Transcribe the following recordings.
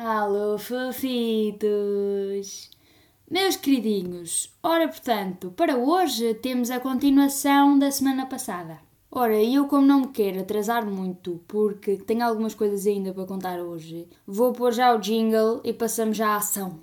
Alô, fofitos! Meus queridinhos, ora portanto, para hoje temos a continuação da semana passada. Ora, eu como não me quero atrasar muito, porque tenho algumas coisas ainda para contar hoje, vou pôr já o jingle e passamos já à ação.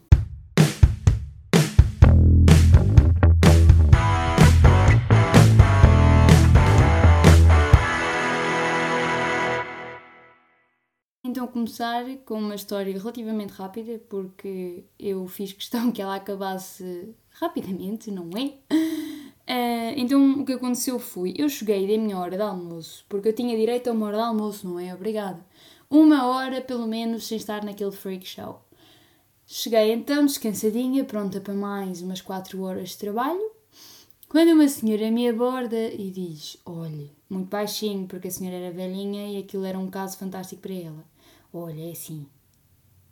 Então começar com uma história relativamente rápida, porque eu fiz questão que ela acabasse rapidamente, não é? Uh, então o que aconteceu foi, eu cheguei da minha hora de almoço, porque eu tinha direito a uma hora de almoço, não é? Obrigada. Uma hora pelo menos sem estar naquele freak show. Cheguei então descansadinha, pronta para mais umas 4 horas de trabalho, quando uma senhora me aborda e diz: Olhe, muito baixinho, porque a senhora era velhinha e aquilo era um caso fantástico para ela. Olha, é assim.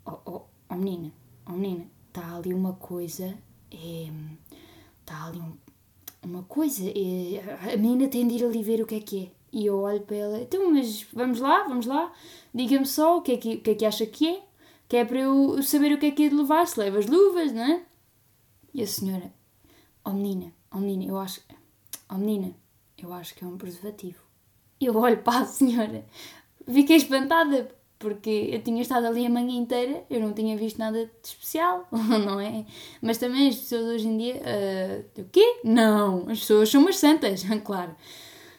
Oh, oh, oh menina, oh menina, está ali uma coisa. Está é, ali um, uma coisa. É, a menina tem de ir ali ver o que é que é. E eu olho para ela, então, mas vamos lá, vamos lá. Diga-me só o que, é que, o que é que acha que é. Que é para eu saber o que é que é de levar, se leva as luvas, não é? E a senhora, oh menina, oh menina, eu acho. Oh menina, eu acho que é um preservativo. Eu olho para a senhora, fiquei espantada, porque eu tinha estado ali a manhã inteira, eu não tinha visto nada de especial, não é? Mas também as pessoas hoje em dia, uh, o quê? Não, as pessoas são umas santas, claro.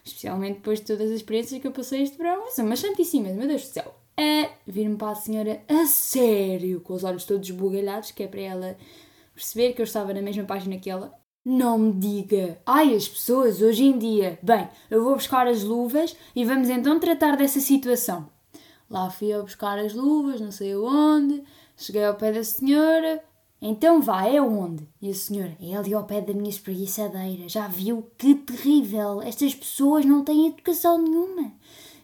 Especialmente depois de todas as experiências que eu passei este verão, são umas santíssimas, meu Deus do céu. Uh, Vir-me para a senhora a sério, com os olhos todos esbugalhados, que é para ela perceber que eu estava na mesma página que ela. Não me diga! Ai, as pessoas hoje em dia! Bem, eu vou buscar as luvas e vamos então tratar dessa situação. Lá fui eu buscar as luvas, não sei aonde, cheguei ao pé da senhora. Então vá, é onde? E a senhora, é ali ao pé da minha espreguiçadeira. Já viu? Que terrível! Estas pessoas não têm educação nenhuma.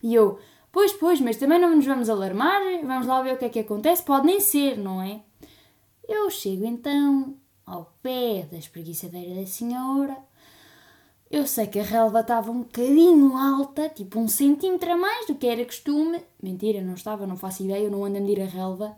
E eu, pois, pois, mas também não nos vamos alarmar, vamos lá ver o que é que acontece, pode nem ser, não é? Eu chego então ao pé da espreguiçadeira da senhora, eu sei que a relva estava um bocadinho alta, tipo um centímetro a mais do que era costume. Mentira, não estava, não faço ideia, eu não ando a medir a relva.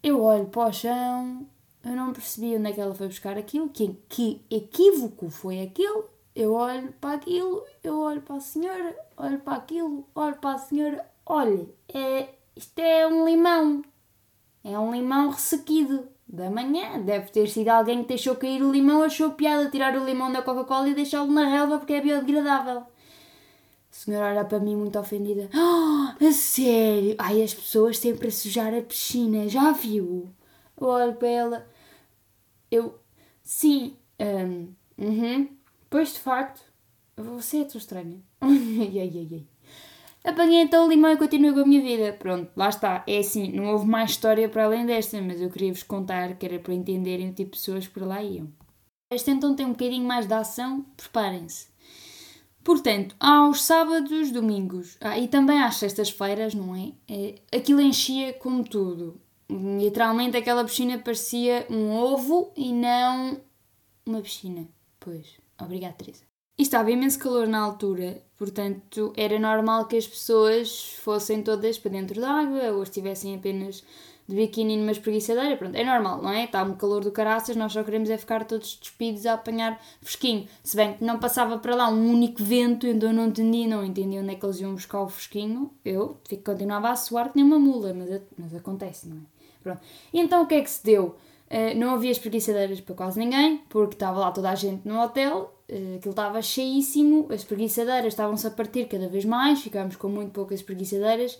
Eu olho para o chão, eu não percebi onde é que ela foi buscar aquilo, que, que equívoco foi aquele. Eu olho para aquilo, eu olho para a senhora, olho para aquilo, olho para a senhora. Olha, é, isto é um limão. É um limão ressequido da manhã. Deve ter sido alguém que deixou cair o limão, achou piada tirar o limão da Coca-Cola e deixá-lo na relva porque é biodegradável. A senhora olha para mim muito ofendida. Oh, a sério? Ai, as pessoas sempre a sujar a piscina, já viu? Eu olho para ela. Eu. Sim. Um, uhum. Pois de facto. Você é tão estranha. ai, ai, ai. Apanhei então o limão e continuei com a minha vida. Pronto, lá está. É assim, não houve mais história para além desta, mas eu queria-vos contar que era para entenderem o tipo de pessoas que por lá iam. Este então tem um bocadinho mais de ação, preparem-se. Portanto, aos sábados, domingos ah, e também às sextas-feiras, não é? é? Aquilo enchia como tudo. Literalmente aquela piscina parecia um ovo e não uma piscina. Pois, obrigada, Teresa. E estava imenso calor na altura, portanto era normal que as pessoas fossem todas para dentro da água ou estivessem apenas de biquíni numa espreguiçadeira. Pronto, é normal, não é? Está um calor do caraças, nós só queremos é ficar todos despidos a apanhar fresquinho. Se bem que não passava para lá um único vento, então eu não entendi, não entendi onde é que eles iam buscar o fresquinho. Eu continuava a suar que nem uma mula, mas, mas acontece, não é? Pronto. E então o que é que se deu? Uh, não havia espreguiçadeiras para quase ninguém, porque estava lá toda a gente no hotel uh, aquilo estava cheíssimo, as preguiçadeiras estavam-se a partir cada vez mais, ficámos com muito poucas preguiçadeiras.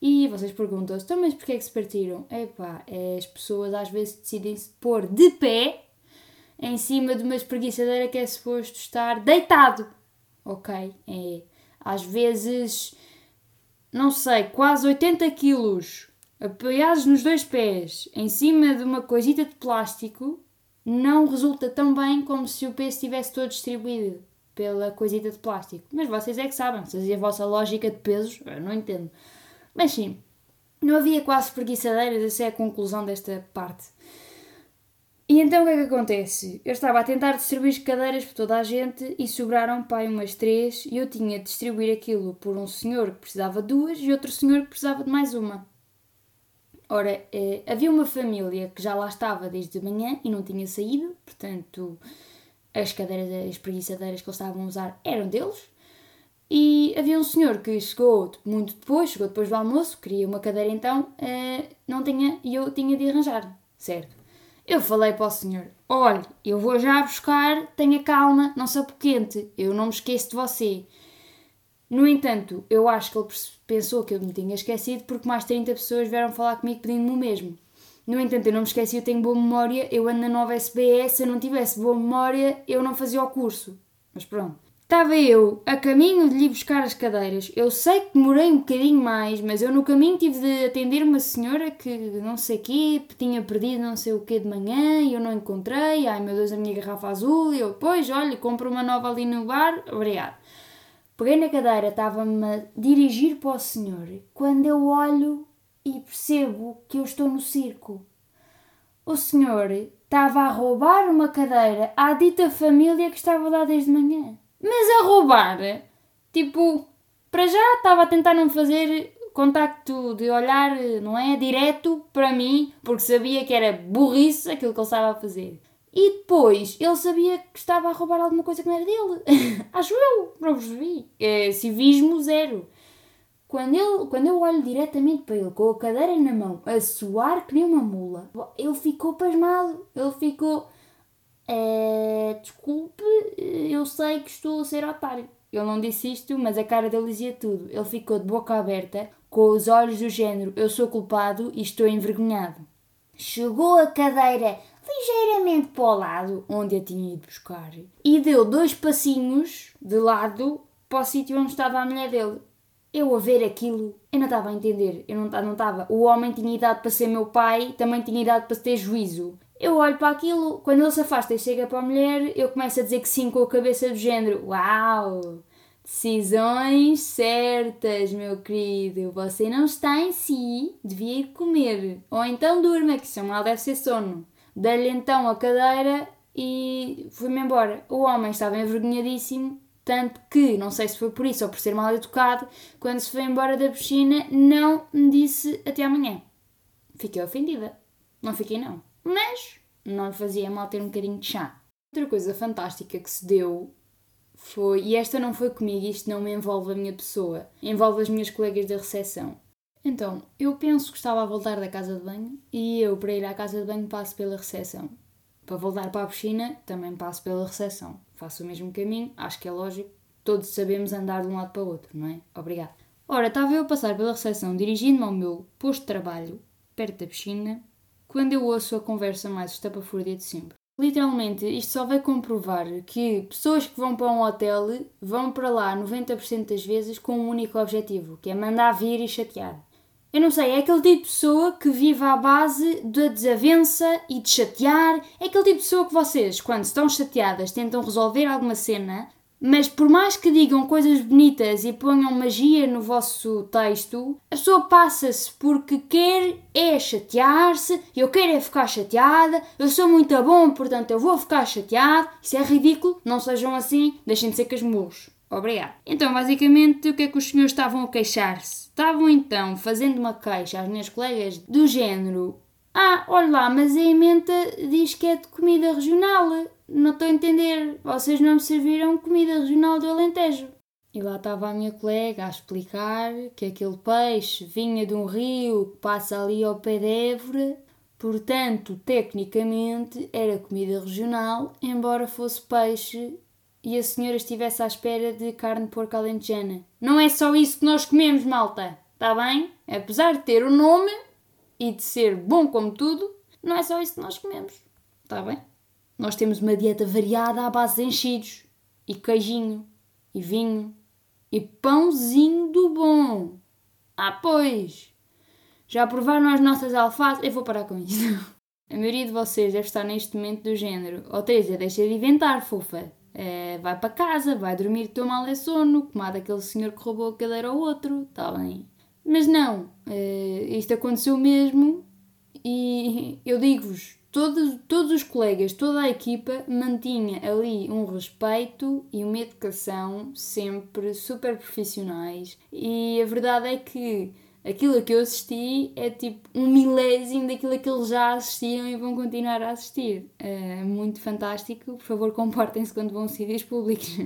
E vocês perguntam-se, então, mas porquê é que se partiram? Epá, é, as pessoas às vezes decidem-se pôr de pé em cima de uma espreguiçadeira que é suposto estar deitado. Ok? É, às vezes, não sei, quase 80 quilos apoiados nos dois pés em cima de uma coisita de plástico não resulta tão bem como se o peso estivesse todo distribuído pela coisita de plástico. Mas vocês é que sabem, se a vossa lógica de pesos, eu não entendo. Mas sim, não havia quase preguiçadeiras, essa é a conclusão desta parte. E então o que é que acontece? Eu estava a tentar distribuir cadeiras para toda a gente e sobraram pai umas três e eu tinha de distribuir aquilo por um senhor que precisava de duas e outro senhor que precisava de mais uma. Ora, eh, havia uma família que já lá estava desde de manhã e não tinha saído, portanto, as cadeiras, as preguiçadeiras que eles estavam a usar eram deles. E havia um senhor que chegou muito depois, chegou depois do almoço, queria uma cadeira então, eh, não tinha, e eu tinha de arranjar, certo? Eu falei para o senhor: olha, eu vou já buscar, tenha calma, não sou quente, eu não me esqueço de você. No entanto, eu acho que ele pensou que eu me tinha esquecido porque mais 30 pessoas vieram falar comigo pedindo-me o mesmo. No entanto, eu não me esqueci, eu tenho boa memória, eu ando na nova SBS, se eu não tivesse boa memória, eu não fazia o curso. Mas pronto. Estava eu a caminho de lhe buscar as cadeiras. Eu sei que demorei um bocadinho mais, mas eu no caminho tive de atender uma senhora que não sei quê, tinha perdido não sei o quê de manhã e eu não encontrei. Ai meu Deus, a minha garrafa azul. E eu, pois, olha, compro uma nova ali no bar. Obrigado. Peguei na cadeira, estava-me a dirigir para o senhor, quando eu olho e percebo que eu estou no circo. O senhor estava a roubar uma cadeira à dita família que estava lá desde manhã. Mas a roubar, tipo, para já estava a tentar não fazer contacto de olhar, não é? Direto para mim, porque sabia que era burrice aquilo que ele estava a fazer. E depois ele sabia que estava a roubar alguma coisa que não era dele. Acho eu, não percebi. É, civismo zero. Quando, ele, quando eu olho diretamente para ele com a cadeira na mão, a suar que nem uma mula, ele ficou pasmado. Ele ficou. É, desculpe, eu sei que estou a ser otário. Ele não disse isto, mas a cara dele dizia tudo. Ele ficou de boca aberta, com os olhos do género: Eu sou culpado e estou envergonhado. Chegou a cadeira ligeiramente para o lado onde a tinha ido buscar e deu dois passinhos de lado para o sítio onde estava a mulher dele. Eu a ver aquilo, eu não estava a entender, eu não estava. O homem tinha idade para ser meu pai, também tinha idade para ter juízo. Eu olho para aquilo, quando ele se afasta e chega para a mulher, eu começo a dizer que sim com a cabeça do género. Uau! Decisões certas, meu querido. Você não está em si, devia ir comer. Ou então durma, que isso mal deve ser sono. Dei-lhe então a cadeira e fui-me embora. O homem estava envergonhadíssimo, tanto que, não sei se foi por isso ou por ser mal educado, quando se foi embora da piscina, não me disse até amanhã. Fiquei ofendida. Não fiquei, não mas não lhe fazia mal ter um bocadinho de chá. Outra coisa fantástica que se deu foi, e esta não foi comigo, isto não me envolve a minha pessoa, envolve as minhas colegas da recepção. Então, eu penso que estava a voltar da casa de banho e eu, para ir à casa de banho, passo pela recepção. Para voltar para a piscina, também passo pela recepção. Faço o mesmo caminho, acho que é lógico. Todos sabemos andar de um lado para o outro, não é? Obrigado. Ora, estava eu a passar pela recepção dirigindo-me ao meu posto de trabalho, perto da piscina, quando eu ouço a conversa mais estapafúrdia de sempre. Literalmente, isto só vai comprovar que pessoas que vão para um hotel vão para lá 90% das vezes com um único objetivo, que é mandar vir e chatear. Eu não sei, é aquele tipo de pessoa que vive à base da desavença e de chatear. É aquele tipo de pessoa que vocês, quando estão chateadas, tentam resolver alguma cena, mas por mais que digam coisas bonitas e ponham magia no vosso texto, a pessoa passa-se porque quer é chatear-se, eu quero é ficar chateada, eu sou muito bom, portanto eu vou ficar chateado. Isso é ridículo, não sejam assim, deixem de ser casmurros. Obrigado. Então, basicamente, o que é que os senhores estavam a queixar-se? Estavam então fazendo uma queixa às minhas colegas do género: Ah, olha lá, mas a emenda diz que é de comida regional não estou a entender, vocês não me serviram comida regional do Alentejo. E lá estava a minha colega a explicar que aquele peixe vinha de um rio que passa ali ao pé de Évora, portanto, tecnicamente, era comida regional, embora fosse peixe e a senhora estivesse à espera de carne de porco alentejana. Não é só isso que nós comemos, malta, está bem? Apesar de ter o nome e de ser bom como tudo, não é só isso que nós comemos, está bem? Nós temos uma dieta variada à base de enchidos, e queijinho, e vinho, e pãozinho do bom. Ah, pois! Já provaram as nossas alfaces? Eu vou parar com isso. A maioria de vocês deve estar neste momento do género. Ou seja, deixa de inventar, fofa. É, vai para casa, vai dormir, toma mal é sono, como daquele senhor que roubou a cadeira ao outro, está bem. Mas não, é, isto aconteceu mesmo e eu digo-vos, todos, todos os colegas, toda a equipa mantinha ali um respeito e uma educação sempre super profissionais. E a verdade é que aquilo a que eu assisti é tipo um milésimo daquilo a que eles já assistiam e vão continuar a assistir. É muito fantástico. Por favor, comportem-se quando vão a sítios públicos.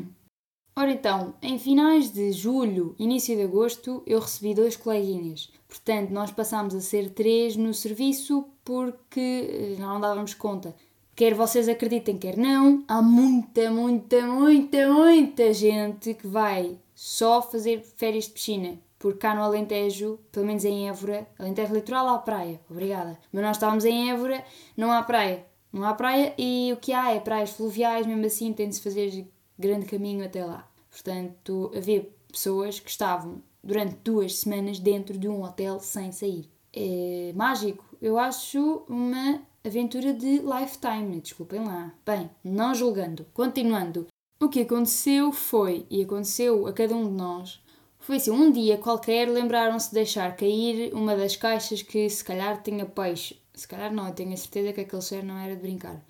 Ora então, em finais de julho, início de agosto, eu recebi dois coleguinhas. Portanto, nós passámos a ser três no serviço porque já não dávamos conta. Quer vocês acreditem, quer não, há muita, muita, muita, muita gente que vai só fazer férias de piscina. Porque cá no Alentejo, pelo menos em Évora, Alentejo Litoral há praia, obrigada. Mas nós estávamos em Évora, não há praia. Não há praia e o que há é praias fluviais, mesmo assim tem de se fazer grande caminho até lá. Portanto, havia pessoas que estavam durante duas semanas dentro de um hotel sem sair. É mágico. Eu acho uma aventura de lifetime, desculpem lá. Bem, não julgando. Continuando. O que aconteceu foi, e aconteceu a cada um de nós, foi assim, um dia qualquer lembraram-se de deixar cair uma das caixas que se calhar tinha peixe. Se calhar não, eu tenho a certeza que aquele cheiro não era de brincar.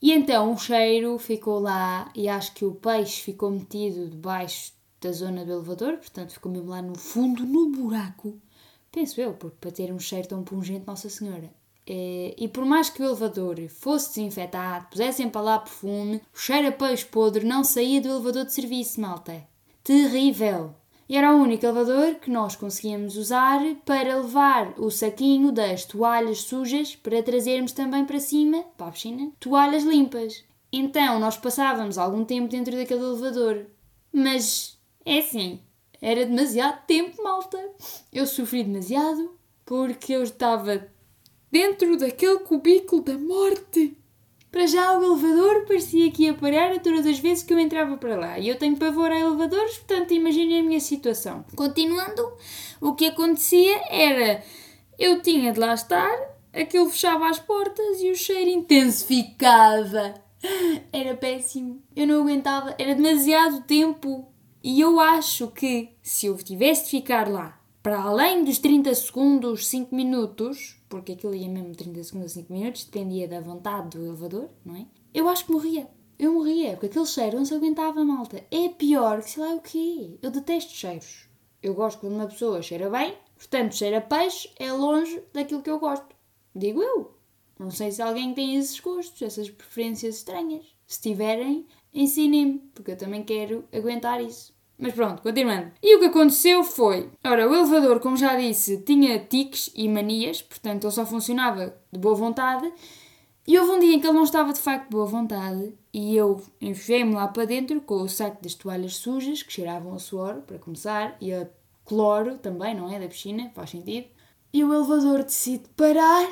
E então o cheiro ficou lá e acho que o peixe ficou metido debaixo da zona do elevador, portanto ficou mesmo lá no fundo, no buraco. Penso eu, porque para ter um cheiro tão pungente, Nossa Senhora. É, e por mais que o elevador fosse desinfetado, pusessem para lá perfume, o cheiro a peixe podre não saía do elevador de serviço, malta. Terrível! E era o único elevador que nós conseguíamos usar para levar o saquinho das toalhas sujas para trazermos também para cima, para a piscina, toalhas limpas. Então nós passávamos algum tempo dentro daquele elevador. Mas é assim, era demasiado tempo, malta. Eu sofri demasiado porque eu estava dentro daquele cubículo da morte. Para já o elevador parecia que ia parar a todas as vezes que eu entrava para lá. E eu tenho pavor a elevadores, portanto imaginem a minha situação. Continuando, o que acontecia era eu tinha de lá estar, aquilo fechava as portas e o cheiro intensificava. Era péssimo. Eu não aguentava, era demasiado tempo. E eu acho que se eu tivesse de ficar lá para além dos 30 segundos, 5 minutos, porque aquilo ia mesmo 30 segundos, 5 minutos, dependia da vontade do elevador, não é? Eu acho que morria. Eu morria, porque aquele cheiro não se aguentava, malta. É pior que sei lá o quê. Eu detesto cheiros. Eu gosto quando uma pessoa cheira bem, portanto, cheira peixe é longe daquilo que eu gosto. Digo eu. Não sei se alguém tem esses gostos, essas preferências estranhas. Se tiverem, ensinem-me, porque eu também quero aguentar isso. Mas pronto, continuando. E o que aconteceu foi. Ora, o elevador, como já disse, tinha tiques e manias, portanto ele só funcionava de boa vontade. E houve um dia em que ele não estava de facto de boa vontade e eu enfiei-me lá para dentro com o saco das toalhas sujas, que cheiravam a suor, para começar, e a cloro também, não é? Da piscina, faz sentido. E o elevador decide parar.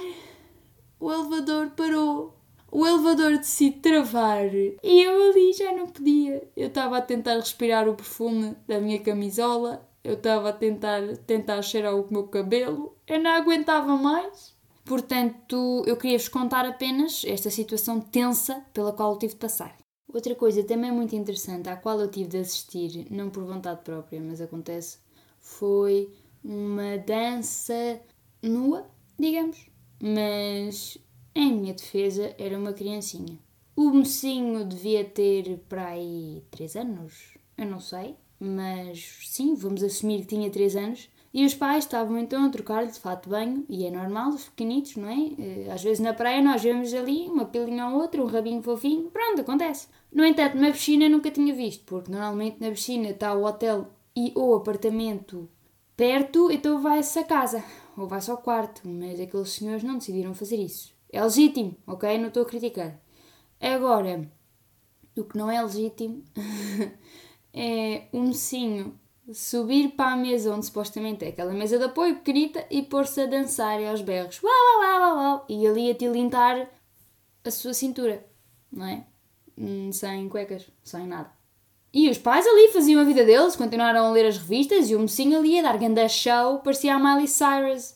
O elevador parou o elevador decide travar e eu ali já não podia. Eu estava a tentar respirar o perfume da minha camisola, eu estava a tentar, tentar cheirar o meu cabelo, eu não aguentava mais. Portanto, eu queria-vos contar apenas esta situação tensa pela qual eu tive de passar. Outra coisa também muito interessante à qual eu tive de assistir, não por vontade própria, mas acontece, foi uma dança nua, digamos, mas em minha defesa, era uma criancinha. O mocinho devia ter para aí 3 anos, eu não sei, mas sim, vamos assumir que tinha 3 anos. E os pais estavam então a trocar-lhe de fato de banho, e é normal, os pequenitos, não é? Eh, às vezes na praia nós vemos ali uma pilinha ou outra, um rabinho fofinho, pronto, acontece. No entanto, na piscina nunca tinha visto, porque normalmente na piscina está o hotel e ou apartamento perto, então vai-se a casa, ou vai-se ao quarto, mas aqueles senhores não decidiram fazer isso. É legítimo, ok? Não estou a criticar. Agora, o que não é legítimo é um mocinho subir para a mesa onde supostamente é aquela mesa de apoio pequenita e pôr-se a dançar e aos berros uau, uau, uau, uau, e ali a tilintar a sua cintura, não é? Hum, sem cuecas, sem nada. E os pais ali faziam a vida deles, continuaram a ler as revistas e o mocinho ali a dar ganda show, parecia a Miley Cyrus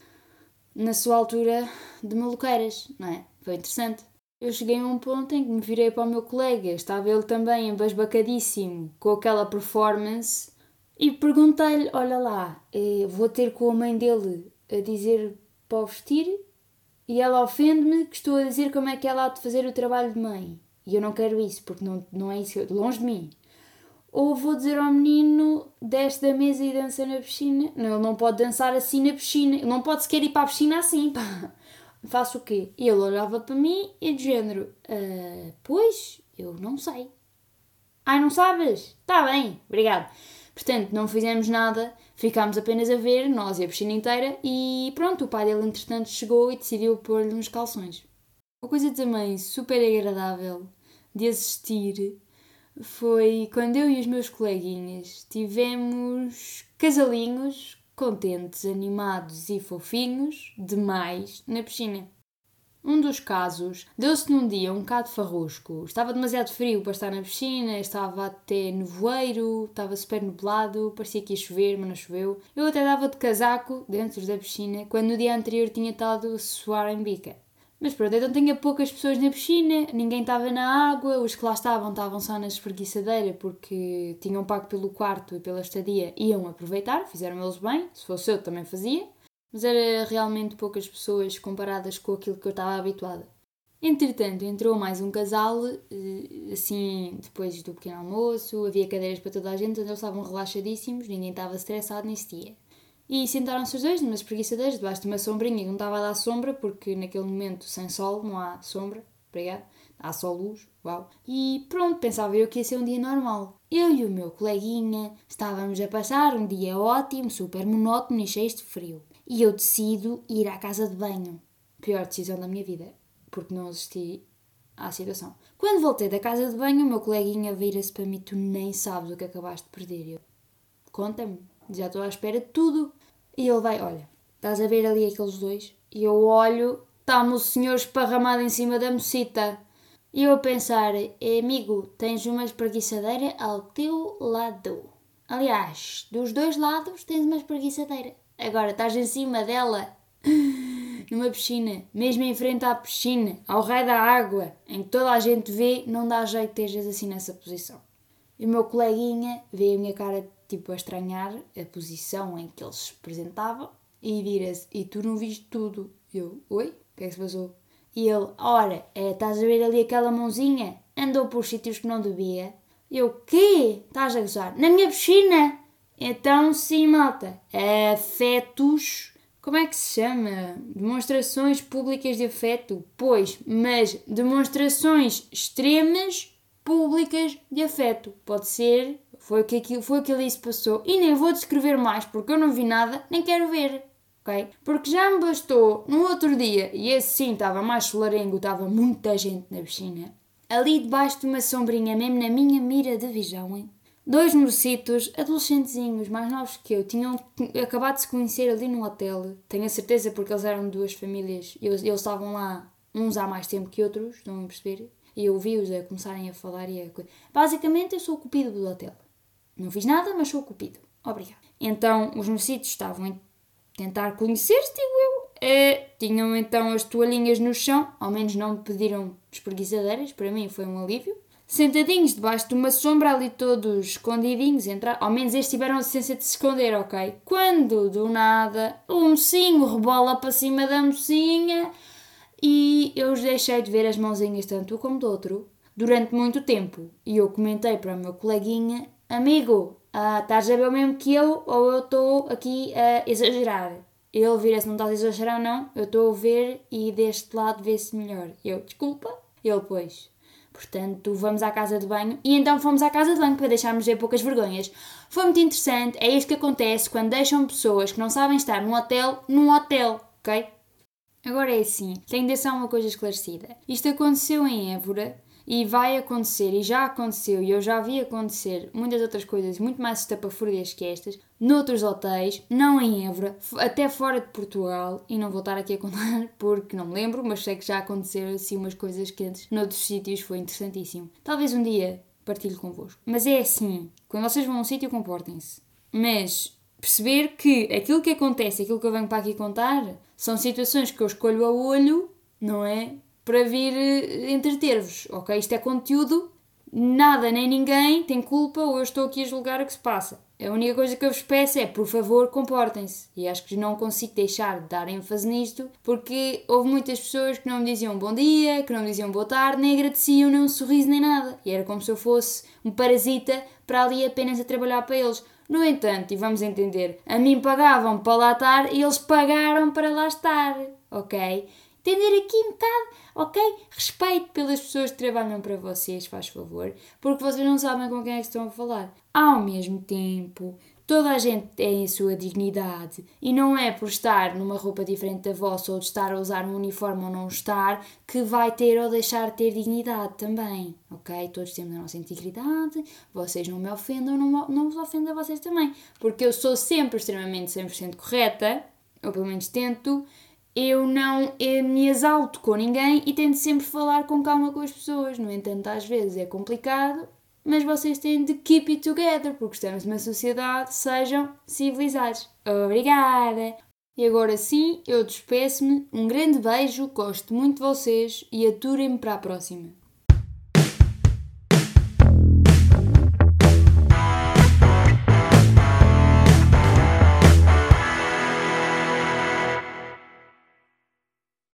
na sua altura de maluqueiras, não é? Foi interessante. Eu cheguei a um ponto em que me virei para o meu colega, estava ele também embasbacadíssimo com aquela performance e perguntei-lhe: Olha lá, eh, vou ter com a mãe dele a dizer para o vestir e ela ofende-me que estou a dizer como é que ela há de fazer o trabalho de mãe. E eu não quero isso, porque não, não é isso, longe de mim. Ou vou dizer ao menino desce da mesa e dança na piscina. Não, ele não pode dançar assim na piscina, ele não pode sequer ir para a piscina assim, pá. Faço o quê? E ele olhava para mim e de género, ah, pois, eu não sei. Ai, não sabes? Tá bem, obrigado. Portanto, não fizemos nada, ficámos apenas a ver, nós e a piscina inteira, e pronto, o pai dele entretanto chegou e decidiu pôr-lhe uns calções. Uma coisa também super agradável de assistir foi quando eu e os meus coleguinhas tivemos casalinhos contentes, animados e fofinhos demais na piscina. Um dos casos deu-se num dia um bocado farrusco. Estava demasiado frio para estar na piscina, estava até nevoeiro, estava super nublado, parecia que ia chover, mas não choveu. Eu até dava de casaco dentro da piscina, quando no dia anterior tinha estado a suar em bica. Mas pronto, então tinha poucas pessoas na piscina, ninguém estava na água, os que lá estavam estavam só na espreguiçadeira porque tinham pago pelo quarto e pela estadia, iam aproveitar, fizeram eles bem, se fosse eu também fazia, mas era realmente poucas pessoas comparadas com aquilo que eu estava habituada. Entretanto, entrou mais um casal, eh, assim, depois do pequeno almoço, havia cadeiras para toda a gente, então eles estavam relaxadíssimos, ninguém estava estressado nesse dia. E sentaram-se os dois numa espreguiçadeiras, debaixo de uma sombrinha que não estava a dar sombra, porque naquele momento sem sol não há sombra, obrigado, há só luz, uau. E pronto, pensava eu que ia ser um dia normal. Eu e o meu coleguinha estávamos a passar um dia ótimo, super monótono e cheio de frio. E eu decido ir à casa de banho. Pior decisão da minha vida, porque não assisti à situação. Quando voltei da casa de banho, o meu coleguinha vira-se para mim: Tu nem sabes o que acabaste de perder. Eu, conta-me, já estou à espera de tudo. E ele vai, olha, estás a ver ali aqueles dois? E eu olho, está-me o senhor esparramado em cima da mocita. E eu a pensar, eh, amigo, tens uma espreguiçadeira ao teu lado. Aliás, dos dois lados tens uma espreguiçadeira. Agora estás em cima dela, numa piscina, mesmo em frente à piscina, ao raio da água, em que toda a gente vê, não dá jeito que estejas assim nessa posição. E o meu coleguinha vê a minha cara tipo a estranhar a posição em que eles se apresentavam e vira-se: E tu não viste tudo? Eu: Oi? O que é que se passou? E ele: Ora, é, estás a ver ali aquela mãozinha? Andou por sítios que não devia. Eu: Quê? Estás a gozar? Na minha piscina? Então, sim, malta. Afetos. Como é que se chama? Demonstrações públicas de afeto? Pois, mas demonstrações extremas públicas de afeto. Pode ser foi o que aquilo, foi o que ali se passou. E nem vou descrever mais porque eu não vi nada, nem quero ver. Ok? Porque já me bastou no outro dia, e esse sim estava mais solarengo, estava muita gente na piscina, ali debaixo de uma sombrinha, mesmo na minha mira de visão, hein? dois mocitos, adolescentezinhos, mais novos que eu, tinham acabado de se conhecer ali no hotel. Tenho a certeza porque eles eram de duas famílias eles, eles estavam lá, uns há mais tempo que outros, estão a perceber? E eu vi-os a começarem a falar e a... Basicamente eu sou o cupido do hotel. Não fiz nada, mas sou o cupido. Obrigada. Então os mocitos estavam a tentar conhecer-se, digo eu. É, tinham então as toalhinhas no chão, ao menos não me pediram espreguiçadeiras, para mim foi um alívio. Sentadinhos debaixo de uma sombra ali todos escondidinhos, entrar. ao menos eles tiveram a licença de se esconder, ok? Quando do nada o mocinho rebola para cima da mocinha e eu deixei de ver as mãozinhas tanto um como do outro durante muito tempo. E eu comentei para o meu coleguinha amigo, uh, estás a ver o mesmo que eu ou eu estou aqui a exagerar? Ele vira-se, não estás a exagerar, não? Eu estou a ver e deste lado vê-se melhor. Eu, desculpa? Ele, pois. Portanto, vamos à casa de banho. E então fomos à casa de banho para deixarmos ver poucas vergonhas. Foi muito interessante. É isto que acontece quando deixam pessoas que não sabem estar num hotel, num hotel, ok? Agora é assim, tenho de deixar uma coisa esclarecida. Isto aconteceu em Évora e vai acontecer, e já aconteceu, e eu já vi acontecer muitas outras coisas muito mais estapafúrdias que estas, noutros hotéis, não em Évora, até fora de Portugal, e não vou estar aqui a contar porque não me lembro, mas sei que já aconteceram assim umas coisas que antes noutros sítios foi interessantíssimo. Talvez um dia partilhe convosco. Mas é assim, quando vocês vão a um sítio, comportem-se. Mas perceber que aquilo que acontece, aquilo que eu venho para aqui contar, são situações que eu escolho a olho, não é? para vir eh, entreter-vos, ok? Isto é conteúdo, nada nem ninguém tem culpa ou eu estou aqui a julgar o que se passa. A única coisa que eu vos peço é, por favor, comportem-se. E acho que não consigo deixar de dar ênfase nisto, porque houve muitas pessoas que não me diziam bom dia, que não me diziam boa tarde, nem agradeciam, nem um sorriso, nem nada. E era como se eu fosse um parasita para ali apenas a trabalhar para eles. No entanto, e vamos entender, a mim pagavam para lá estar e eles pagaram para lá estar, ok? Entender aqui bocado, ok? Respeito pelas pessoas que trabalham para vocês, faz favor, porque vocês não sabem com quem é que estão a falar. Ao mesmo tempo, toda a gente tem a sua dignidade e não é por estar numa roupa diferente da vossa ou de estar a usar um uniforme ou não estar que vai ter ou deixar de ter dignidade também, ok? Todos temos a nossa integridade, vocês não me ofendam, não, não vos ofendam a vocês também, porque eu sou sempre extremamente 100% correta, ou pelo menos tento, eu não me exalto com ninguém e tento sempre falar com calma com as pessoas. No entanto, às vezes é complicado, mas vocês têm de keep it together, porque estamos numa sociedade, sejam civilizados. Obrigada! E agora sim, eu despeço-me. Um grande beijo, gosto muito de vocês e aturem-me para a próxima.